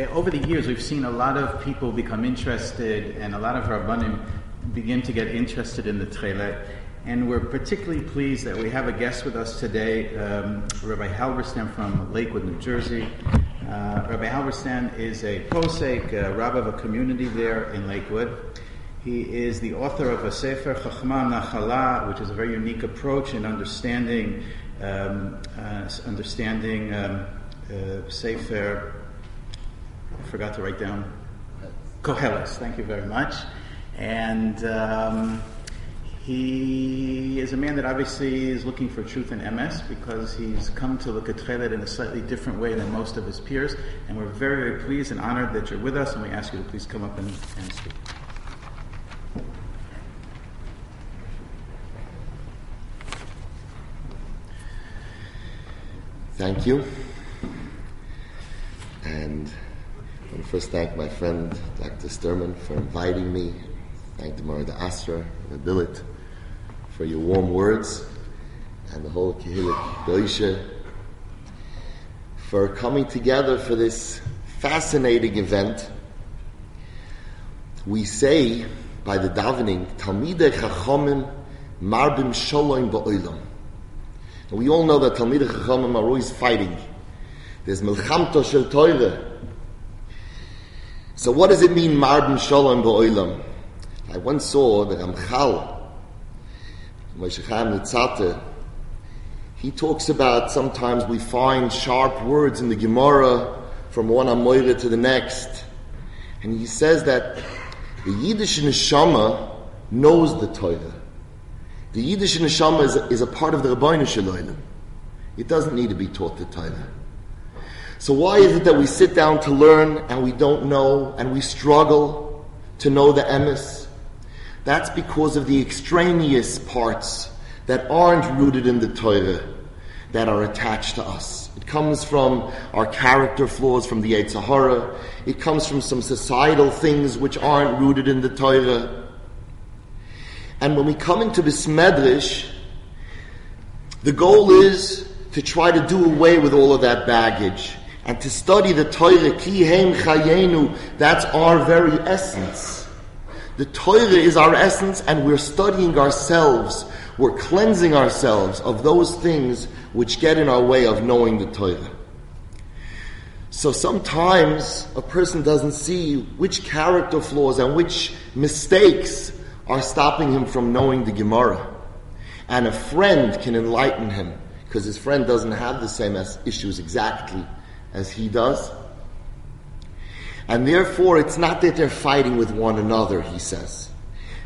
Okay, over the years, we've seen a lot of people become interested, and a lot of Rabbanim begin to get interested in the Tchelet. And we're particularly pleased that we have a guest with us today, um, Rabbi Halberstam from Lakewood, New Jersey. Uh, Rabbi Halberstam is a posek, a rabbi of a community there in Lakewood. He is the author of a Sefer Chachma Nachala, which is a very unique approach in understanding um, uh, understanding um, uh, Sefer I forgot to write down Koheles. Thank you very much. And um, he is a man that obviously is looking for truth in emes because he's come to look at Tchelet in a slightly different way than most of his peers. And we're very, very pleased and honored that you're with us, and we ask you to please come up and, and speak. Thank you. And I want to first thank my friend Dr. Sterman for inviting me. Thank the Mara D'Asra, the Billet, for your warm words, and the whole Kehillah Deutsche for coming together for this fascinating event. We say by the davening, Talmidei Chachomim Marbim Shalom Ba'olam. And we all know that Talmidei Chachomim are always fighting. There's Milchamto Shel Torah, so what does it mean, Marbin Shalom Ba'olam? I once saw the Ramchal, Moshe Chaim Luzzatto, he talks about sometimes we find sharp words in the Gemara from one Amoira to the next. And he says that the Yiddish Neshama knows the Torah. The Yiddish Neshama is is a part of the Ribbono Shel Olam. It doesn't need to be taught the Torah. So why is it that we sit down to learn and we don't know and we struggle to know the emes? That's because of the extraneous parts that aren't rooted in the Torah that are attached to us. It comes from our character flaws from the Yetzer Hara. It comes from some societal things which aren't rooted in the Torah. And when we come into this medrash, the goal is to try to do away with all of that baggage and to study the Torah, ki heim chayenu, that's our very essence. The Torah is our essence, and we're studying ourselves. We're cleansing ourselves of those things which get in our way of knowing the Torah. So sometimes a person doesn't see which character flaws and which mistakes are stopping him from knowing the Gemara. And a friend can enlighten him because his friend doesn't have the same issues exactly as he does. And therefore, it's not that they're fighting with one another, he says.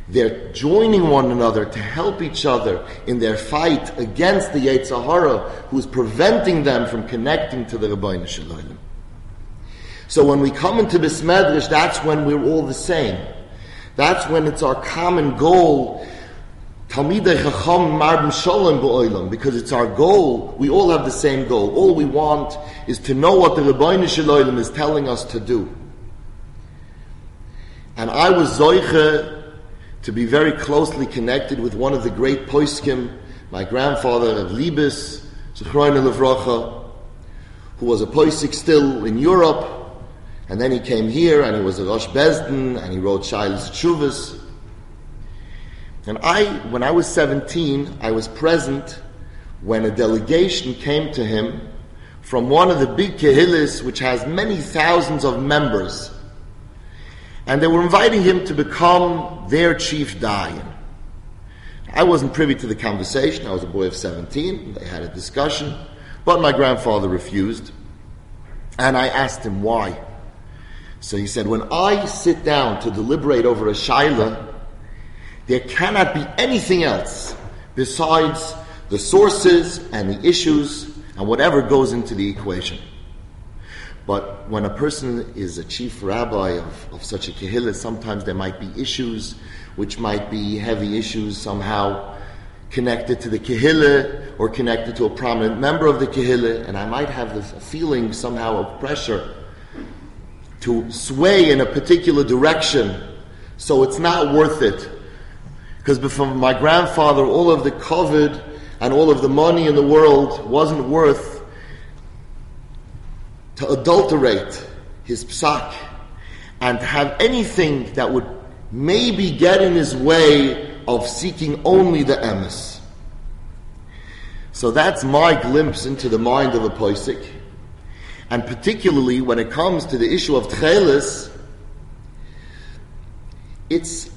They're joining one another to help each other in their fight against the Yetzer Hara, who's preventing them from connecting to the Ribbono Shel Olam. So when we come into this medrash, that's when we're all the same. That's when it's our common goal Talmidei Chacham because it's our goal. We all have the same goal. All we want is to know what the Ribbono Shel Olam is telling us to do. And I was Zoiche to be very closely connected with one of the great poiskim, my grandfather of Libis, Zechroin Levracha, who was a poisik still in Europe, and then he came here and he was a Rosh Bezdin and he wrote Shailas Chuvas. And I, when I was 17, I was present when a delegation came to him from one of the big kehillis, which has many thousands of members. And they were inviting him to become their chief dayan. I wasn't privy to the conversation. I was a boy of 17. They had a discussion. But my grandfather refused. And I asked him why. So he said, when I sit down to deliberate over a shaila, there cannot be anything else besides the sources and the issues and whatever goes into the equation. But when a person is a chief rabbi of, of such a kehillah, sometimes there might be issues which might be heavy issues somehow connected to the kehillah or connected to a prominent member of the kehillah, and I might have the feeling somehow of pressure to sway in a particular direction, so it's not worth it because from my grandfather, all of the kavod and all of the money in the world wasn't worth to adulterate his psak, and have anything that would maybe get in his way of seeking only the emes. So that's my glimpse into the mind of a poisik. And particularly when it comes to the issue of tchelis, it's,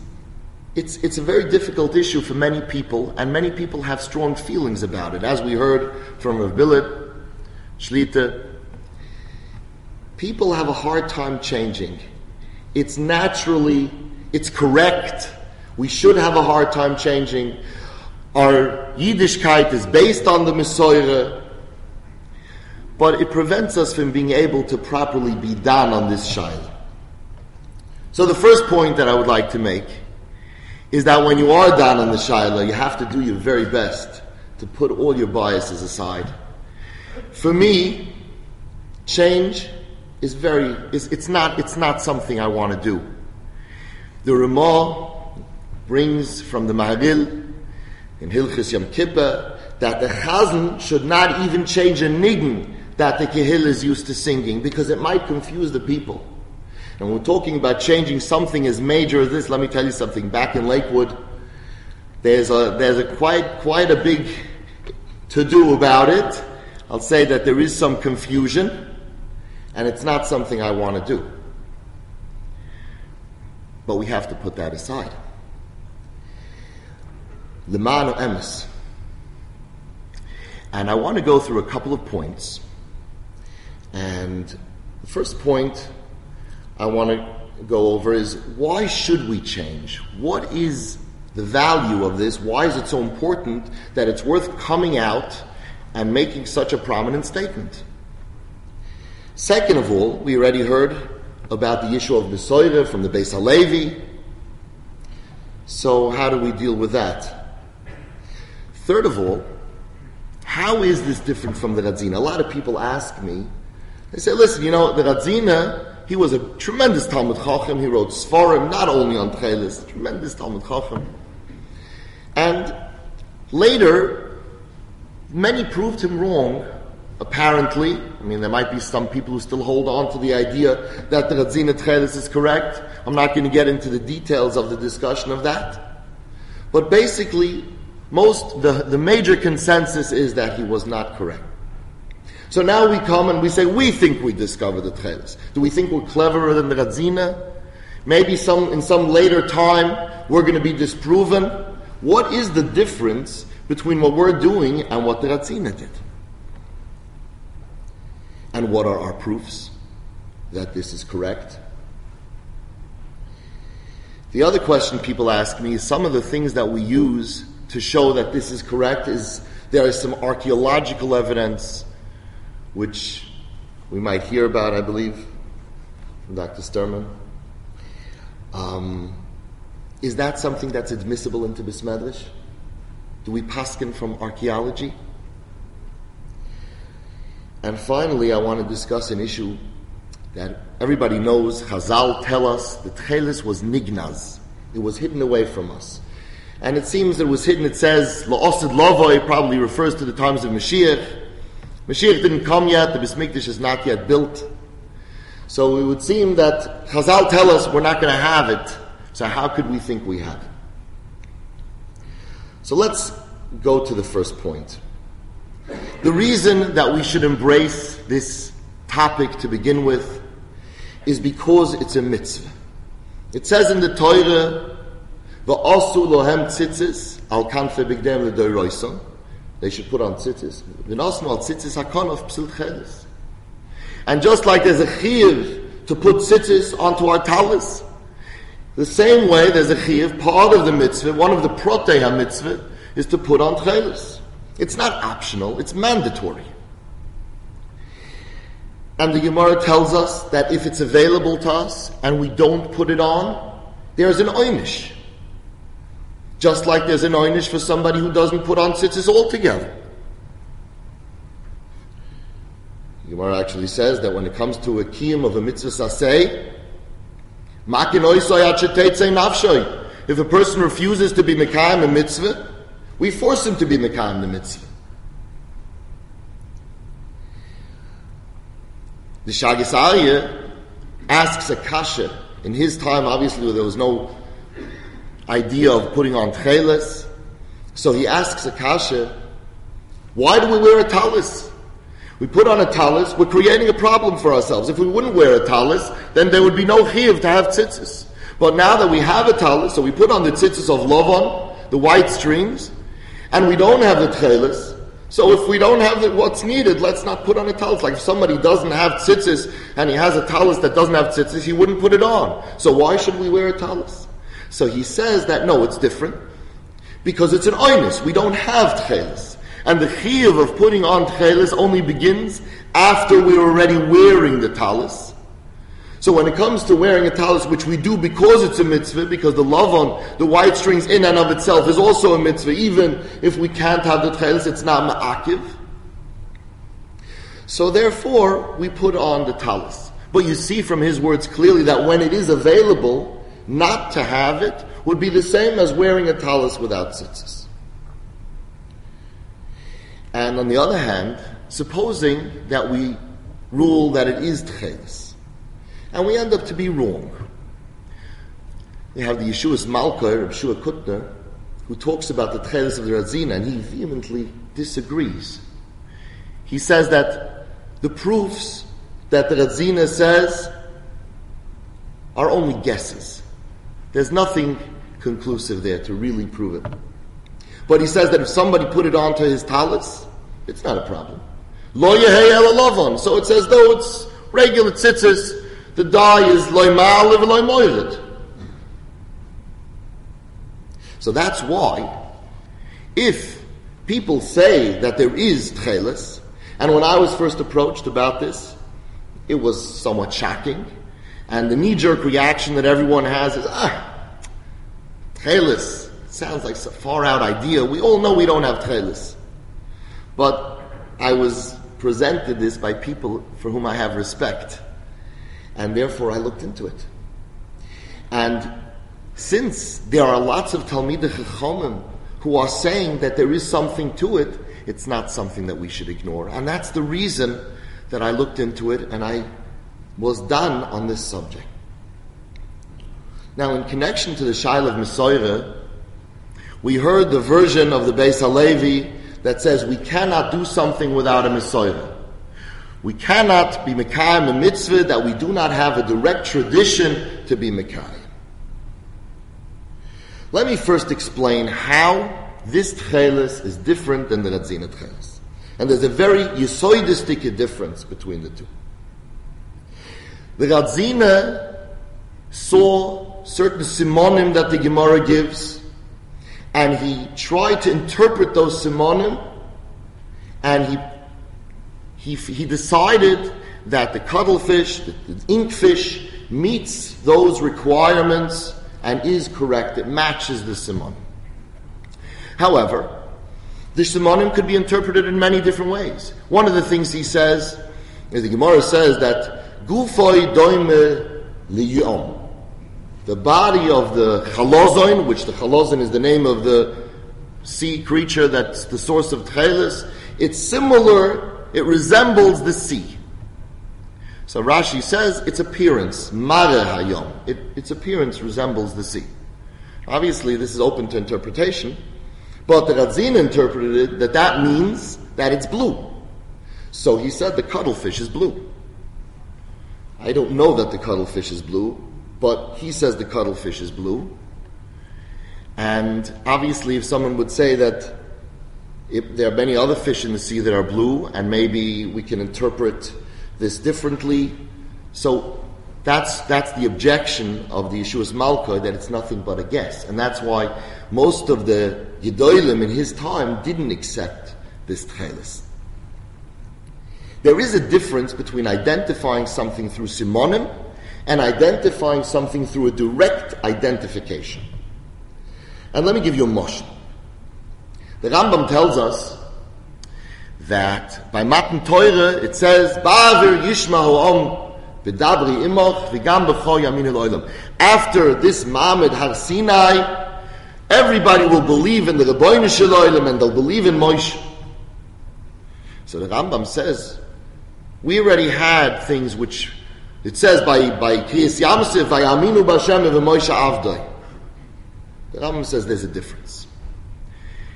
it's, it's a very difficult issue for many people, and many people have strong feelings about it. As we heard from Rav Billet, Shlita, people have a hard time changing. It's naturally, it's correct. We should have a hard time changing. Our Yiddishkeit is based on the Mesoira, but it prevents us from being able to properly be done on this shaila. So the first point that I would like to make is that when you are down on the shaila, you have to do your very best to put all your biases aside. For me, change is very, is, it's, not, it's not something I want to do. The Ramah brings from the Maharil in Hilchis Yom Kippur that the Chazan should not even change a niggin that the Kehil is used to singing because it might confuse the people. And we're talking about changing something as major as this. Let me tell you something. Back in Lakewood, there's a, there's a quite, quite a big to do about it. I'll say that there is some confusion, and it's not something I want to do. But we have to put that aside. Lemano emes. And I want to go through a couple of points. And the first point I want to go over is why should we change? What is the value of this? Why is it so important that it's worth coming out and making such a prominent statement. Second of all, we already heard about the issue of Mesoira from the Beis Halevi. So how do we deal with that? Third of all, how is this different from the Radzina? A lot of people ask me, they say, listen, you know, the Radzina, he was a tremendous Talmud Chacham. He wrote Sforim, not only on Tchelis, tremendous Talmud Chacham. And later, Many proved him wrong, apparently. I mean, there might be some people who still hold on to the idea that the Radzina Tchelis is correct. I'm not going to get into the details of the discussion of that. But basically, most, the, the major consensus is that he was not correct. So now we come and we say, we think we discovered the Tchelis. Do we think we're cleverer than the Radzina? Maybe some, in some later time, we're going to be disproven. What is the difference between what we're doing and what the Radzina did. And what are our proofs that this is correct? The other question people ask me is some of the things that we use to show that this is correct is there is some archaeological evidence which we might hear about, I believe, from Dr. Sterman. Um, is that something that's admissible into Bismedrish? Do we paskin from archaeology? And finally, I want to discuss an issue that everybody knows. Chazal tell us the Tchelis was nignaz. It was hidden away from us. And it seems it was hidden, it says, La'osid Lavoy probably refers to the times of Mashiach. Mashiach didn't come yet, the Bismikdash is not yet built. So it would seem that Chazal tell us we're not going to have it. So how could we think we have it? So let's go to the first point. The reason that we should embrace this topic to begin with is because it's a mitzvah. It says in the Torah, "Va'asu lohem tzitzis al kanfe bigdem ledoyroison." They should put on tzitzis. V'nasu al tzitzis hakon of psil chelis. And just like there's a chiyuv to put tzitzis onto our talis, the same way, there's a chiv, part of the mitzvah, one of the protei mitzvah, is to put on tchelis. It's not optional, it's mandatory. And the Gemara tells us that if it's available to us and we don't put it on, there's an oynish. Just like there's an oynish for somebody who doesn't put on tzitzis altogether. The Gemara actually says that when it comes to a kiyum of a mitzvah saseh, if a person refuses to be Mekayim a mitzvah, we force him to be Mekayim the mitzvah. The Shagis asks a kasha. In his time, obviously, there was no idea of putting on tcheles. So he asks Akasha, why do we wear a talis? We put on a talis, we're creating a problem for ourselves. If we wouldn't wear a talis, then there would be no chiv to have tzitzis. But now that we have a talis, so we put on the tzitzis of Lovon, the white strings, and we don't have the tchelis, so if we don't have the, what's needed, let's not put on a talis. Like if somebody doesn't have tzitzis and he has a talis that doesn't have tzitzis, he wouldn't put it on. So why should we wear a talis? So he says that no, it's different because it's an oinus. We don't have tchelis. And the chiyuv of putting on tchelis only begins after we're already wearing the talis. So when it comes to wearing a talis, which we do because it's a mitzvah, because the Lovon the white strings in and of itself is also a mitzvah, even if we can't have the talis, it's not ma'akiv. So therefore, we put on the talis. But you see from his words clearly that when it is available, not to have it would be the same as wearing a talis without tzitzis. And on the other hand, supposing that we rule that it is tchelis, and we end up to be wrong. We have the Yeshuos Malka, Yeshua Kutner, who talks about the Tcheles of the Radzina, and he vehemently disagrees. He says that the proofs that the Radzina says are only guesses. There's nothing conclusive there to really prove it. But he says that if somebody put it onto his talis, it's not a problem. So it's as though it's regular tzitzis the dye is loimal loimoirid. So that's why, if people say that there is tchelis, and when I was first approached about this, it was somewhat shocking, and the knee-jerk reaction that everyone has is, ah, tchelis sounds like a far-out idea. We all know we don't have tchelis. But I was presented this by people for whom I have respect and therefore I looked into it. And since there are lots of Talmidei Chachamim who are saying that there is something to it, it's not something that we should ignore. And that's the reason that I looked into it and I was done on this subject. Now, in connection to the Shail of Mesoira, we heard the version of the Beis Halevi that says we cannot do something without a Mesoira. We cannot be Mekayim a mitzvah that we do not have a direct tradition to be Mekayim. Let me first explain how this tchelis is different than the Radzina tchelis. And there's a very yisoidistic difference between the two. The Radzina saw certain simonim that the Gemara gives, and he tried to interpret those simonim, and he he, he decided that the cuttlefish, the, the inkfish, meets those requirements and is correct. It matches the simon. However, the simonim could be interpreted in many different ways. One of the things he says, is the Gemara says that gufoi doime liyom. The body of the chalozon, which the chalozon is the name of the sea creature that's the source of tchelis, it's similar it resembles the sea. So Rashi says its appearance, mare hayom, it, its appearance resembles the sea. Obviously, this is open to interpretation, but the Radzin interpreted it that that means that it's blue. So he said the cuttlefish is blue. I don't know that the cuttlefish is blue, but he says the cuttlefish is blue. And obviously, if someone would say that there are many other fish in the sea that are blue, and maybe we can interpret this differently. So that's, that's the objection of the Yeshuos Malka, that it's nothing but a guess. And that's why most of the Yedoilim in his time didn't accept this Tchelis. There is a difference between identifying something through simonim and identifying something through a direct identification. And let me give you a motion. The Rambam tells us that by Matan Teure it says, Ba'avir Yishma Ho'om V'dabri Imoch V'gam B'cho Yamin Eloilam. After this Ma'amid Har Sinai, everybody will believe in the Ribbono Shel Olam and they'll believe in Moshe. So the Rambam says, we already had things which It says by by Kriyas Yamsif, Vayaminu Bashem Moshe Avdai. The Rambam says there's a difference.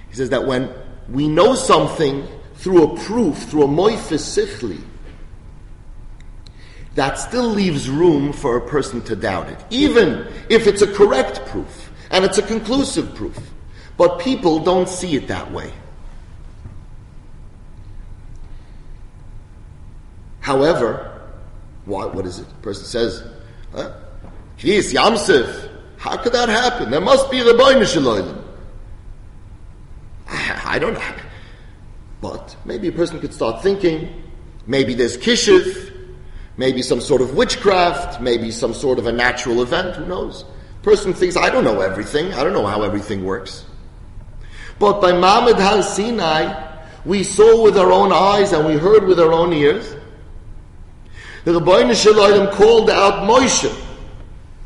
He says that when we know something through a proof, through a moifis sichli, that still leaves room for a person to doubt it, even if it's a correct proof and it's a conclusive proof. But people don't see it that way. However, what, what is it? The person says, huh? Yes, Yamsif. How could that happen? There must be the boy Shalom. I don't know. But maybe a person could start thinking, maybe there's kishif, maybe some sort of witchcraft, maybe some sort of a natural event, who knows? Person thinks, I don't know everything, I don't know how everything works. But by Mamad Har Sinai, we saw with our own eyes and we heard with our own ears, the Ribbono Shel Olam called out Moshe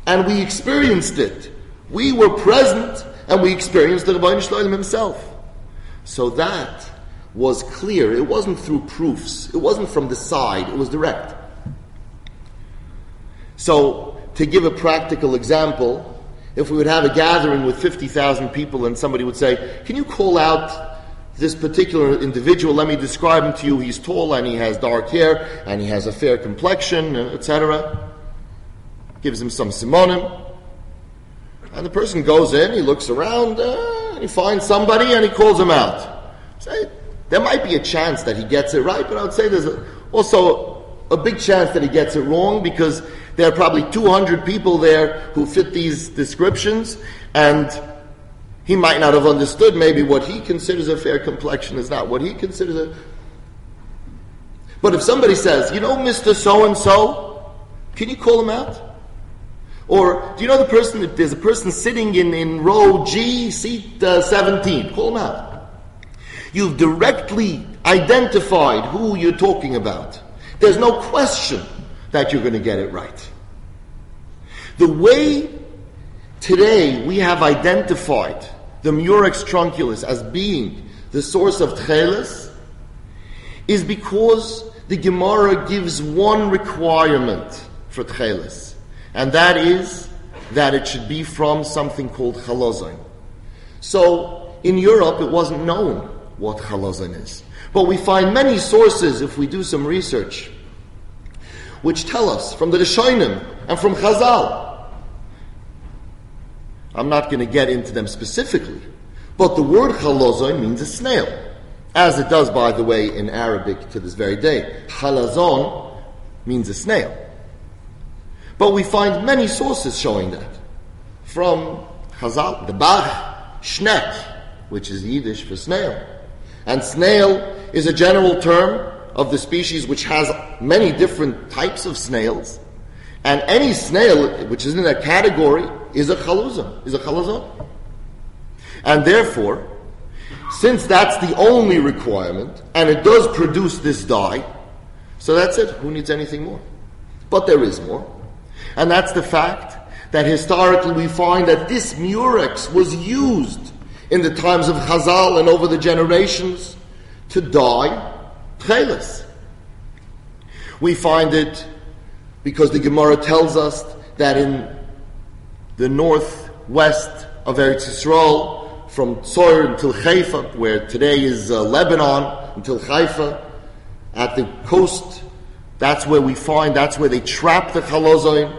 and we experienced it. We were present and we experienced the Rabbi Shalom himself. So that was clear. It wasn't through proofs. It wasn't from the side. It was direct. So, to give a practical example, if we would have a gathering with 50,000 people and somebody would say, Can you call out this particular individual? Let me describe him to you. He's tall and he has dark hair and he has a fair complexion, etc gives him some simonim. And the person goes in, he looks around, uh, he finds somebody and he calls him out. Say, there might be a chance that he gets it right, but I would say there's a, also a big chance that he gets it wrong because there are probably 200 people there who fit these descriptions, and he might not have understood maybe what he considers a fair complexion is not what he considers a. But if somebody says, you know, Mr. So and so, can you call him out? Or do you know the person? If there's a person sitting in, in row G, seat uh, 17, call him out. You've directly identified who you're talking about. There's no question that you're going to get it right. The way today we have identified the Murex trunculus as being the source of Tchelis is because the Gemara gives one requirement for Tchelis and that is that it should be from something called chalazon. So in Europe, it wasn't known what chalazon is. But we find many sources, if we do some research, which tell us from the Rishonim and from Chazal. I'm not going to get into them specifically, but the word chalazon means a snail, as it does, by the way, in Arabic to this very day. Halazon means a snail. But we find many sources showing that. From Chazal, the Bach, Schneck, which is Yiddish for snail. And snail is a general term of the species which has many different types of snails. And any snail which is in that category is a chaluzah, is a chaluzah. And therefore, since that's the only requirement, and it does produce this dye, so that's it. Who needs anything more? But there is more. And that's the fact that historically we find that this murex was used in the times of Chazal and over the generations to dye tchelis. We find it because the Gemara tells us that in the northwest of Eretz Yisrael, from Tzor until Haifa, where today is uh, Lebanon, until Haifa, at the coast, that's where we find, that's where they trap the chalozoim.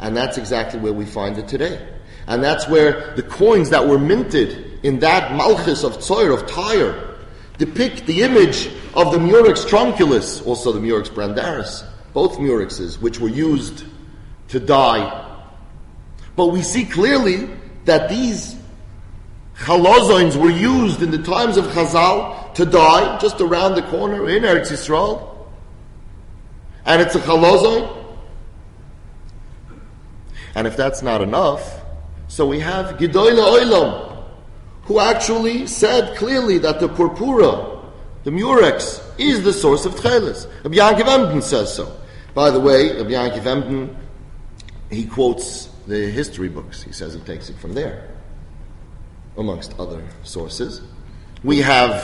And that's exactly where we find it today. And that's where the coins that were minted in that Malchus of Tzoyer, of Tyre, depict the image of the Murex trunculus, also the Murex brandaris, both Murexes, which were used to dye. But we see clearly that these chalazoins were used in the times of Chazal to dye just around the corner in Eretz Yisrael. And it's a chalazoin and if that's not enough, so we have Gidoyle Oilam, who actually said clearly that the purpura, the murex, is the source of tchelis. Rabbi Yankiv Emden says so. By the way, Rabbi Yankiv Emden, he quotes the history books. He says he takes it from there, amongst other sources. We have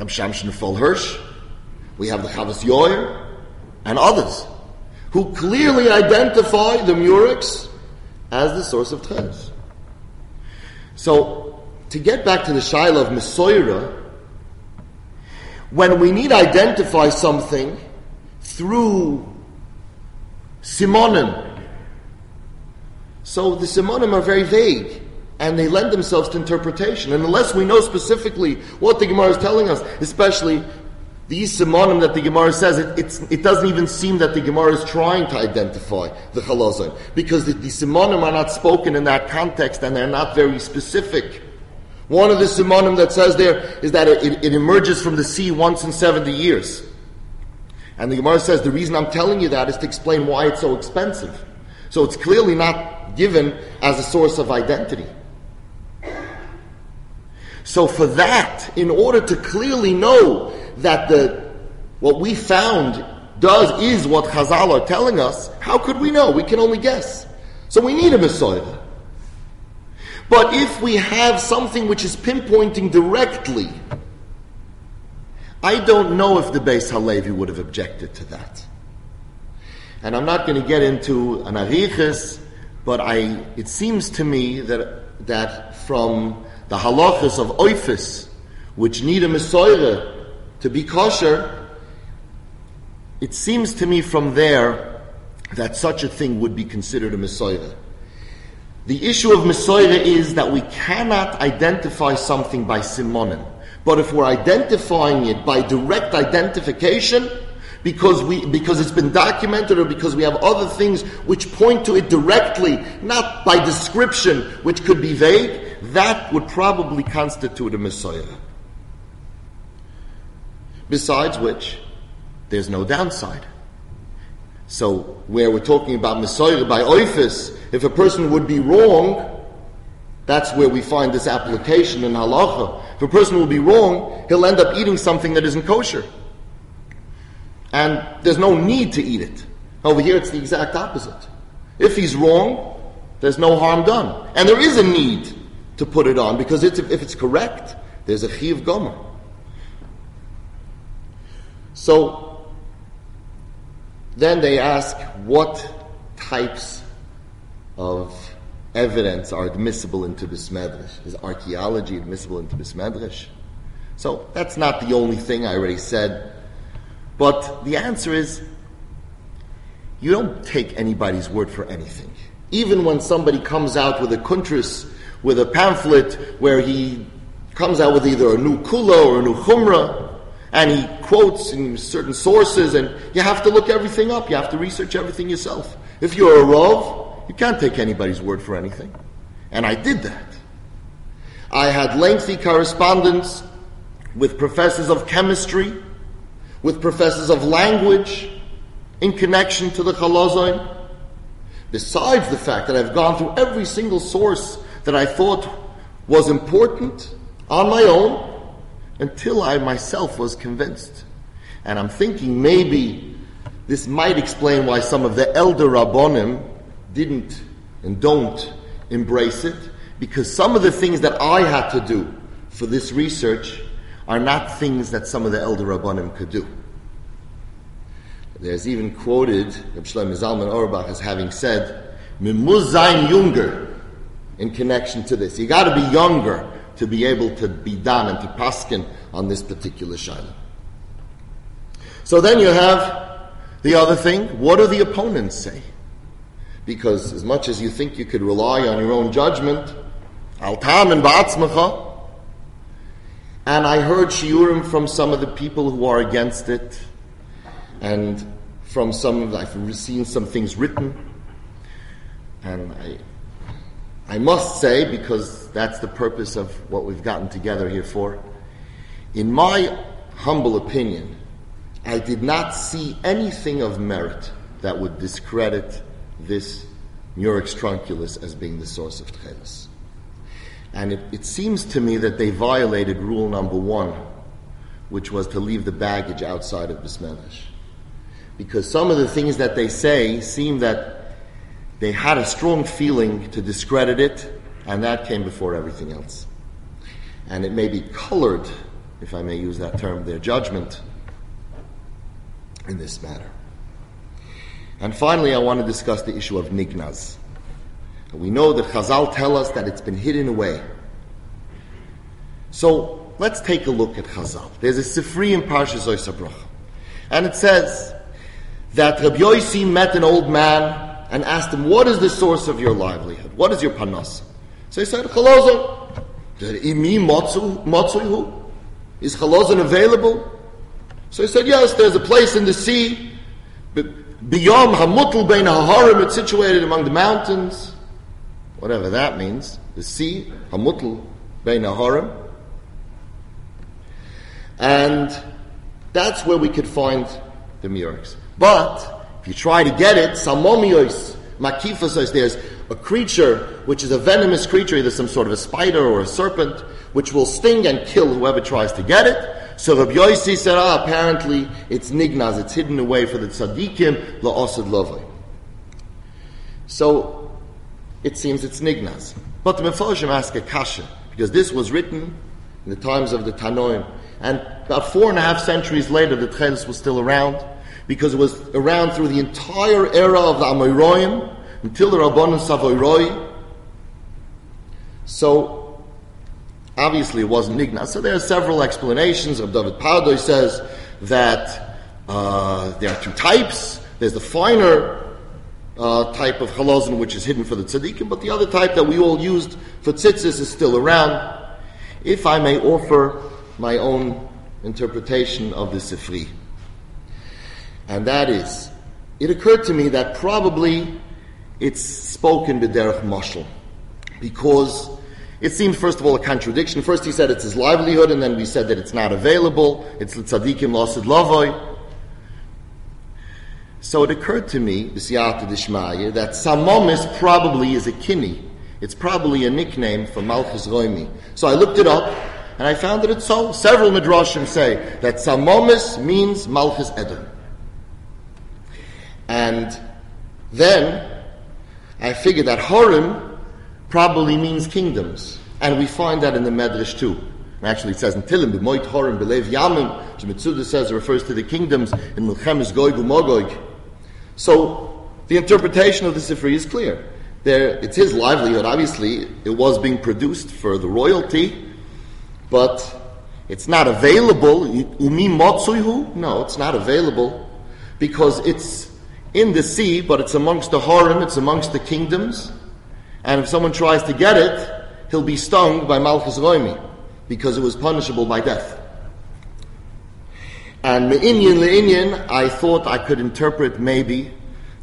Rab Shamshin. We have the Chavas Yoyer. and others who clearly identify the murex as the source of Tcheles. So, to get back to the Shaila of Mesoira, when we need identify something through simonim, so the simonim are very vague and they lend themselves to interpretation. And unless we know specifically what the Gemara is telling us, especially these simonim that the Gemara says, it, it, doesn't even seem that the Gemara is trying to identify the chalazon, because the, the simonim are not spoken in that context and they're not very specific. One of the simonim that says there is that it, it emerges from the sea once in 70 years. And the Gemara says the reason I'm telling you that is to explain why it's so expensive. So it's clearly not given as a source of identity. So for that, in order to clearly know that the what we found does is what Chazal are telling us, how could we know? We can only guess. So we need a Mesoira. But if we have something which is pinpointing directly, I don't know if the Beis Halevi would have objected to that. And I'm not going to get into an arichas, but I, it seems to me that, that from the halachas of oifis, which need a Mesoira to be kosher, it seems to me from there that such a thing would be considered a Mesoira. The issue of Mesoira is that we cannot identify something by simonim. But if we're identifying it by direct identification, because we because it's been documented or because we have other things which point to it directly, not by description, which could be vague, that would probably constitute a Mesoira. Besides which, there's no downside. So, where we're talking about Mesoira by Oifis, if a person would be wrong, that's where we find this application in halacha. If a person will be wrong, he'll end up eating something that isn't kosher. And there's no need to eat it. Over here, it's the exact opposite. If he's wrong, there's no harm done. And there is a need to put it on because it's, if it's correct, there's a chiv gomer. So then they ask what types of evidence are admissible into Bismedrish. Is archaeology admissible into Bismedrish? So that's not the only thing I already said. But the answer is you don't take anybody's word for anything. Even when somebody comes out with a kuntris, with a pamphlet where he comes out with either a new kula or a new chumrah, and he quotes in certain sources, and you have to look everything up. You have to research everything yourself. If you're a Rav, you can't take anybody's word for anything. And I did that. I had lengthy correspondence with professors of chemistry, with professors of language, in connection to the Chalazoin. Besides the fact that I've gone through every single source that I thought was important on my own, until I myself was convinced. And I'm thinking maybe this might explain why some of the elder Rabbonim didn't and don't embrace it, because some of the things that I had to do for this research are not things that some of the elder Rabbonim could do. There's even quoted Reb Zalman Auerbach as having said, "Mimuz younger," in connection to this. You got to be younger to be able to be done and to paskin on this particular shaila. So then you have the other thing. What do the opponents say? Because as much as you think you could rely on your own judgment, al tam and ba'atzmacha, and I heard shiurim from some of the people who are against it, and from some I've seen some things written, and I I must say, because that's the purpose of what we've gotten together here for, in my humble opinion, I did not see anything of merit that would discredit this Murex trunculus as being the source of Tchelis. And it, it, seems to me that they violated rule number one, which was to leave the baggage outside of Bismedrish. Because some of the things that they say seem that they had a strong feeling to discredit it, and that came before everything else. And it may be colored, if I may use that term, their judgment in this matter. And finally, I want to discuss the issue of nignaz. We know that Chazal tell us that it's been hidden away. So let's take a look at Chazal. There's a Sifri in Parshas Oisabrach. And it says that Rabbi Yossi met an old man and asked him, What is the source of your livelihood? What is your panas? So he said, Chalozon. Imi? Is chalozon available? So he said, Yes, there's a place in the sea. But beyond Hamutul Bein Haharim, it's situated among the mountains. Whatever that means. The sea, Hamutul Bein Haharim. And that's where we could find the murex. But if you try to get it, samomios, makifos, there's a creature which is a venomous creature, either some sort of a spider or a serpent, which will sting and kill whoever tries to get it. So Rabbi Yossi said, ah, apparently it's nignaz, it's hidden away for the tzaddikim, la'osad lovay. So it seems it's nignaz. But the Mefarshim ask a kasha, because this was written in the times of the Tanoim. And about four and a half centuries later, the Tchelis was still around, because it was around through the entire era of the Amoraim until the Rabbanon Savoiroi. So, obviously it wasn't Nignaz. So there are several explanations. Of David Pardoy says that uh, there are two types. There's the finer uh, type of halazon which is hidden for the tzaddikim, but the other type that we all used for tzitzis is still around. If I may offer my own interpretation of the Sifri. And that is, it occurred to me that probably it's spoken b'derech mashal. Because it seems, first of all, a contradiction. First he said it's his livelihood, and then we said that it's not available. It's tzaddikim losid lavoy. So it occurred to me, b'siyata dishmaya, that samomis probably is a kini. It's probably a nickname for Malchus Roimi. So I looked it up, and I found that it's so. Several midrashim say that Samomis means Malchus Edom. And then I figured that Horim probably means kingdoms. And we find that in the Medrash too. Actually, it says in Tilim, B'moit Horim, B'lev Yamim, Shemitzuda says it refers to the kingdoms in Milchemes Goig U'Mogog. So, the interpretation of the Sifri is clear. There, it's his livelihood, obviously. It was being produced for the royalty, but it's not available. Umi motsuyhu? No, it's not available because it's in the sea, but it's amongst the harem, it's amongst the kingdoms. And if someone tries to get it, he'll be stung by Malchus Roimi because it was punishable by death. And me'inyan le'inyan, I thought I could interpret maybe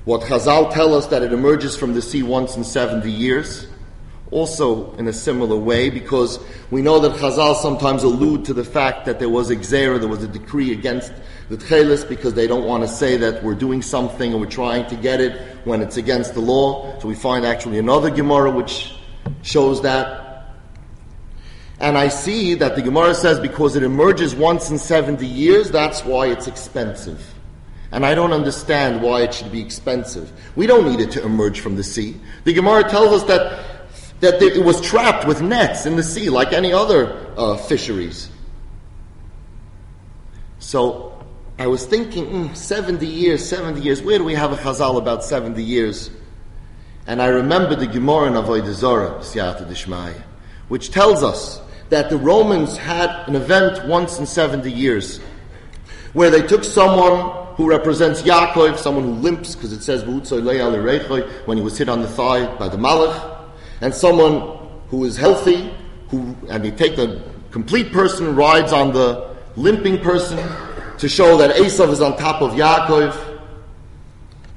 what Chazal tell us that it emerges from the sea once in 70 years also in a similar way because we know that Chazal sometimes allude to the fact that there was a gzera, there was a decree against the Tchelis because they don't want to say that we're doing something and we're trying to get it when it's against the law. So we find actually another Gemara which shows that. And I see that the Gemara says because it emerges once in 70 years, that's why it's expensive. And I don't understand why it should be expensive. We don't need it to emerge from the sea. The Gemara tells us that that it was trapped with nets in the sea like any other uh, fisheries. So I was thinking, mm, 70 years, 70 years, where do we have a chazal about 70 years? And I remember the Gemara in Avodah Zorah, Siyata Dishmaya, which tells us that the Romans had an event once in 70 years where they took someone who represents Yaakov, someone who limps, because it says when he was hit on the thigh by the Malach, and someone who is healthy, who and they take the complete person rides on the limping person to show that Esav is on top of Yaakov.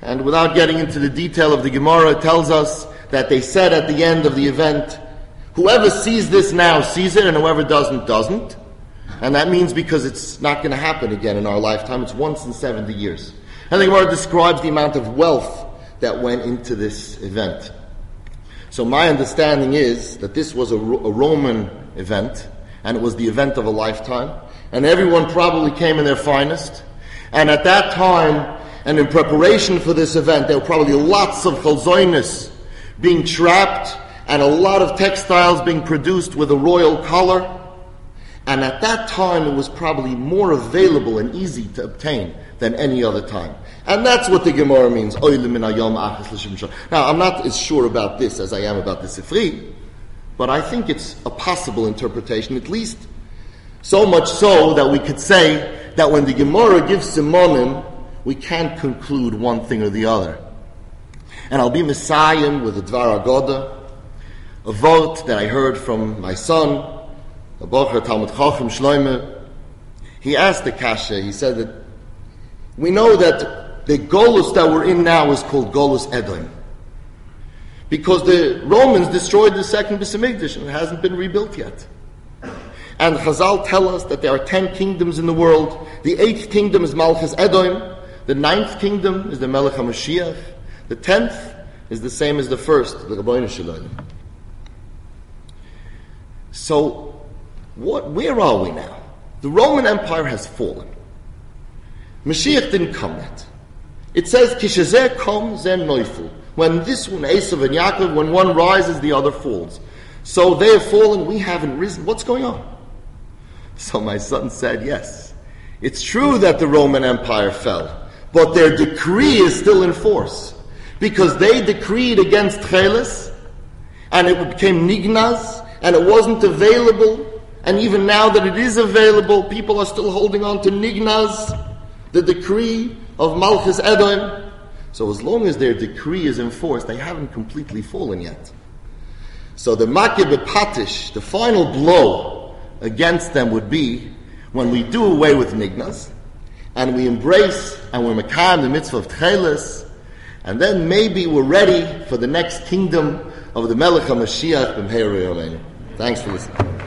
And without getting into the detail of the Gemara, it tells us that they said at the end of the event, whoever sees this now sees it, and whoever doesn't, doesn't. And that means because it's not going to happen again in our lifetime, it's once in 70 years. And the Gemara describes the amount of wealth that went into this event. So my understanding is that this was a, a Roman event, and it was the event of a lifetime, and everyone probably came in their finest. And at that time, and in preparation for this event, there were probably lots of chalzoinis being trapped, and a lot of textiles being produced with a royal color. And at that time, it was probably more available and easy to obtain than any other time. And that's what the Gemara means. Now, I'm not as sure about this as I am about the Sifri, but I think it's a possible interpretation, at least so much so that we could say that when the Gemara gives Simonim, we can't conclude one thing or the other. And I'll be Mesayem with a Dvar Agoda, a vort that I heard from my son, Bocher Talmud Chacham Shloime, he asked the Kasha, he said that we know that the Golus that we're in now is called Golus Edom. Because the Romans destroyed the second Beis Hamikdash and it hasn't been rebuilt yet. And Chazal tell us that there are ten kingdoms in the world. The eighth kingdom is Malchus Edom. The ninth kingdom is the Melech HaMashiach. The tenth is the same as the first, the Ribbono Shel Olam. So what, where are we now? The Roman Empire has fallen. Mashiach didn't come yet. It says, Kishazeh kom zen neufel. When this one, Esav and Yaakov, when one rises, the other falls. So they have fallen, we haven't risen. What's going on? So my son said, yes. It's true that the Roman Empire fell, but their decree is still in force. Because they decreed against Tcheles, and it became Nignaz, and it wasn't available and even now that it is available, people are still holding on to Nignaz, the decree of Malchus Edom. So as long as their decree is enforced, they haven't completely fallen yet. So the Makeh B'Patish, the final blow against them would be when we do away with Nignaz, and we embrace and we're Makam, the mitzvah of Tcheles, and then maybe we're ready for the next kingdom of the Melech HaMashiach Thanks for listening.